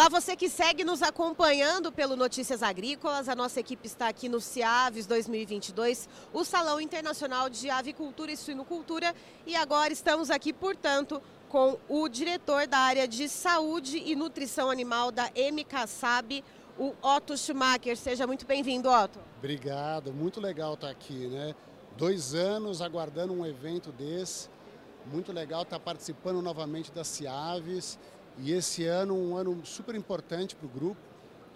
Olá, você que segue nos acompanhando pelo Notícias Agrícolas. A nossa equipe está aqui no CIAVES 2022, o Salão Internacional de Avicultura e Suinocultura. E agora estamos aqui, portanto, com o diretor da área de saúde e nutrição animal da MKSAB, o Otto Schumacher. Seja muito bem-vindo, Otto. Obrigado, muito legal estar aqui, né? Dois anos aguardando um evento desse. Muito legal estar participando novamente da CIAVES e esse ano, um ano super importante para o grupo,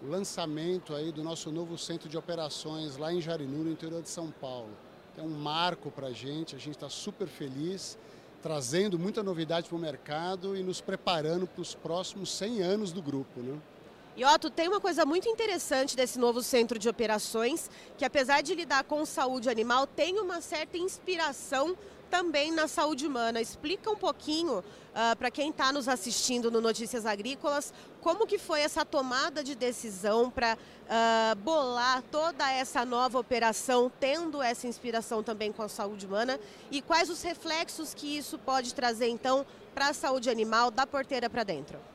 o lançamento aí do nosso novo centro de operações lá em Jarinu, no interior de São Paulo. É um marco para a gente, a gente está super feliz, trazendo muita novidade para o mercado e nos preparando para os próximos 100 anos do grupo. Né? E Otto, tem uma coisa muito interessante desse novo centro de operações, que apesar de lidar com saúde animal, tem uma certa inspiração também na saúde humana. Explica um pouquinho uh, ah, para quem está nos assistindo no Notícias Agrícolas como que foi essa tomada de decisão para uh, ah, bolar toda essa nova operação, tendo essa inspiração também com a saúde humana e quais os reflexos que isso pode trazer então para a saúde animal da porteira para dentro.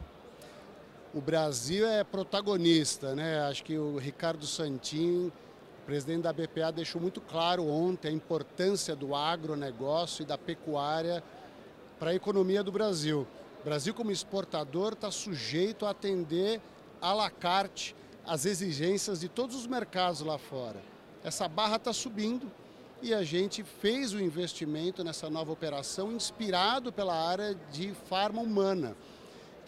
O Brasil é protagonista, né? Acho que o Ricardo Santin presidente da BPA deixou muito claro ontem a importância do agronegócio e da pecuária para a economia do Brasil. O Brasil, como exportador, está sujeito a atender à la carte as exigências de todos os mercados lá fora. Essa barra está subindo e a gente fez o investimento nessa nova operação inspirado pela área de farma humana.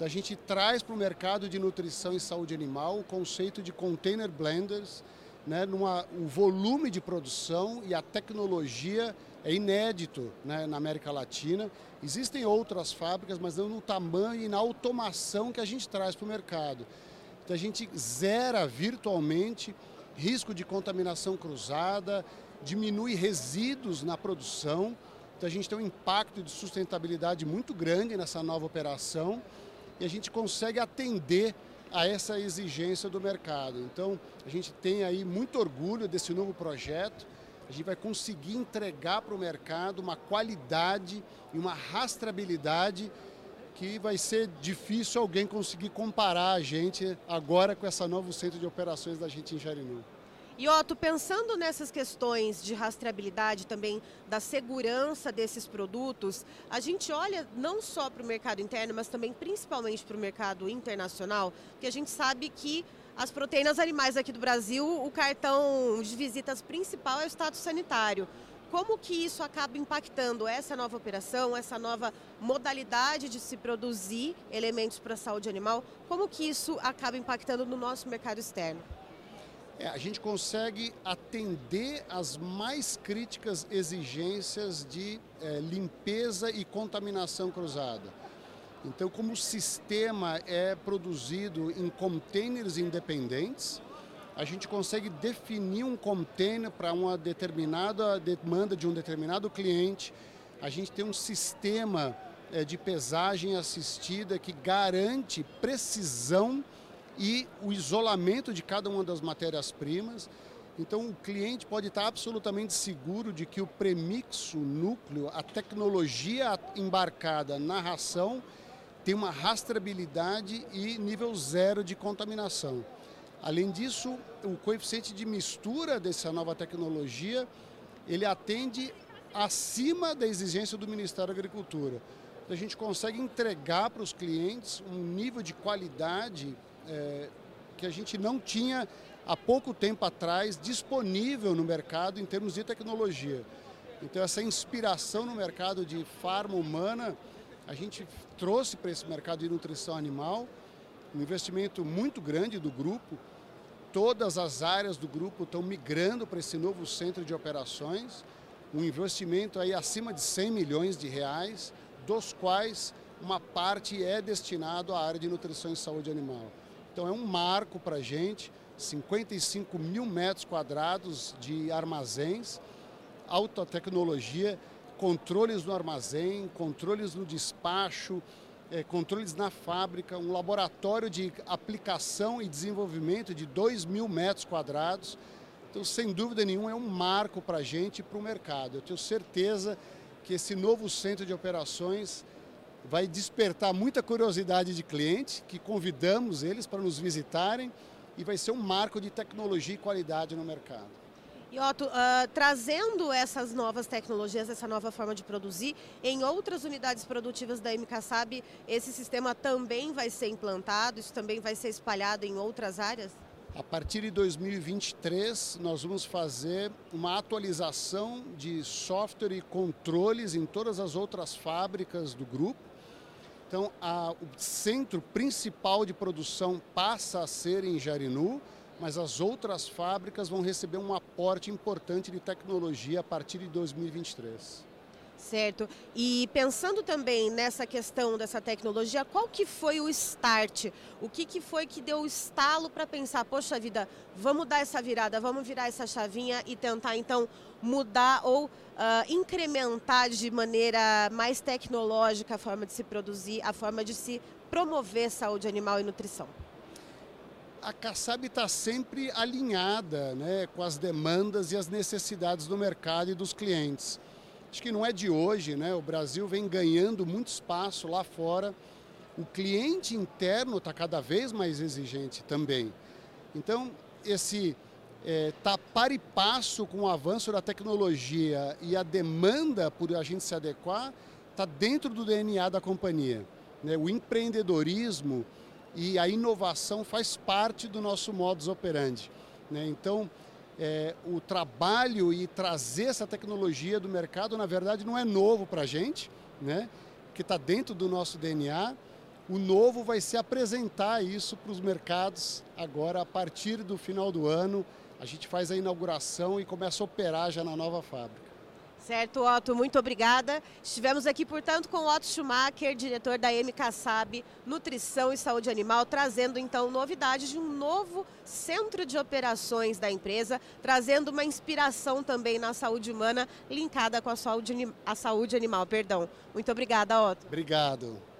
Então a gente traz para o mercado de nutrição e saúde animal o conceito de container blenders, né, numa, o volume de produção e a tecnologia é inédito né, na América Latina. Existem outras fábricas, mas não no tamanho e na automação que a gente traz para o mercado. Então a gente zera virtualmente risco de contaminação cruzada, diminui resíduos na produção. Então a gente tem um impacto de sustentabilidade muito grande nessa nova operação e a gente consegue atender a essa exigência do mercado. Então, a gente tem aí muito orgulho desse novo projeto. A gente vai conseguir entregar para o mercado uma qualidade e uma rastreabilidade que vai ser difícil alguém conseguir comparar a gente agora com essa novo centro de operações da gente em Jarinu. E Otto, pensando nessas questões de rastreabilidade também da segurança desses produtos, a gente olha não só para o mercado interno, mas também principalmente para o mercado internacional, que a gente sabe que as proteínas animais aqui do Brasil, o cartão de visitas principal é o status sanitário. Como que isso acaba impactando essa nova operação, essa nova modalidade de se produzir elementos para a saúde animal? Como que isso acaba impactando no nosso mercado externo? É, a gente consegue atender às mais críticas exigências de é, limpeza e contaminação cruzada. Então, como o sistema é produzido em containers independentes, a gente consegue definir um container para uma determinada demanda de um determinado cliente. A gente tem um sistema é, de pesagem assistida que garante precisão e o isolamento de cada uma das matérias-primas. Então, o cliente pode estar absolutamente seguro de que o premixo núcleo, a tecnologia embarcada na ração, tem uma rastreabilidade e nível zero de contaminação. Além disso, o coeficiente de mistura dessa nova tecnologia, ele atende acima da exigência do Ministério da Agricultura. A gente consegue entregar para os clientes um nível de qualidade é, que a gente não tinha há pouco tempo atrás disponível no mercado em termos de tecnologia. Então essa inspiração no mercado de farma humana, a gente trouxe para esse mercado de nutrição animal, um investimento muito grande do grupo. Todas as áreas do grupo estão migrando para esse novo centro de operações, um investimento aí acima de 100 milhões de reais, dos quais uma parte é destinado à área de nutrição e saúde animal. Então é um marco para a gente, 55 mil metros quadrados de armazéns, alta tecnologia, controles no armazém, controles no despacho, é, controles na fábrica, um laboratório de aplicação e desenvolvimento de 2 mil metros quadrados. Então, sem dúvida nenhuma, é um marco para a gente e para o mercado. Eu tenho certeza que esse novo centro de operações vai despertar muita curiosidade de cliente, que convidamos eles para nos visitarem e vai ser um marco de tecnologia e qualidade no mercado. E Otto, uh, trazendo essas novas tecnologias, essa nova forma de produzir, em outras unidades produtivas da MKSAB, esse sistema também vai ser implantado, isso também vai ser espalhado em outras áreas? A partir de 2023, nós vamos fazer uma atualização de software e controles em todas as outras fábricas do grupo. Então, a, o centro principal de produção passa a ser em Jarinu, mas as outras fábricas vão receber um aporte importante de tecnologia a partir de 2023. Certo. E pensando também nessa questão dessa tecnologia, qual que foi o start? O que, que foi que deu o estalo para pensar, poxa vida, vamos dar essa virada, vamos virar essa chavinha e tentar então mudar ou uh, incrementar de maneira mais tecnológica a forma de se produzir, a forma de se promover saúde animal e nutrição? a Kassab está sempre alinhada né, com as demandas e as necessidades do mercado e dos clientes. Acho que não é de hoje, né? o Brasil vem ganhando muito espaço lá fora. O cliente interno está cada vez mais exigente também. Então, esse é, tá par e passo com o avanço da tecnologia e a demanda por a gente se adequar está dentro do DNA da companhia. Né? O empreendedorismo e a inovação faz parte do nosso modus operandi. Né? Então, é, o trabalho e trazer essa tecnologia do mercado, na verdade, não é novo para a gente, né? que está dentro do nosso DNA. O novo vai ser apresentar isso para os mercados agora, a partir do final do ano. A gente faz a inauguração e começa a operar já na nova fábrica. Certo, Otto, muito obrigada. Estivemos aqui, portanto, com Otto Schumacher, diretor da MKSAB Nutrição e Saúde Animal, trazendo então novidades de um novo centro de operações da empresa, trazendo uma inspiração também na saúde humana linkada com a saúde, a saúde animal. Perdão. Muito obrigada, Otto. Obrigado.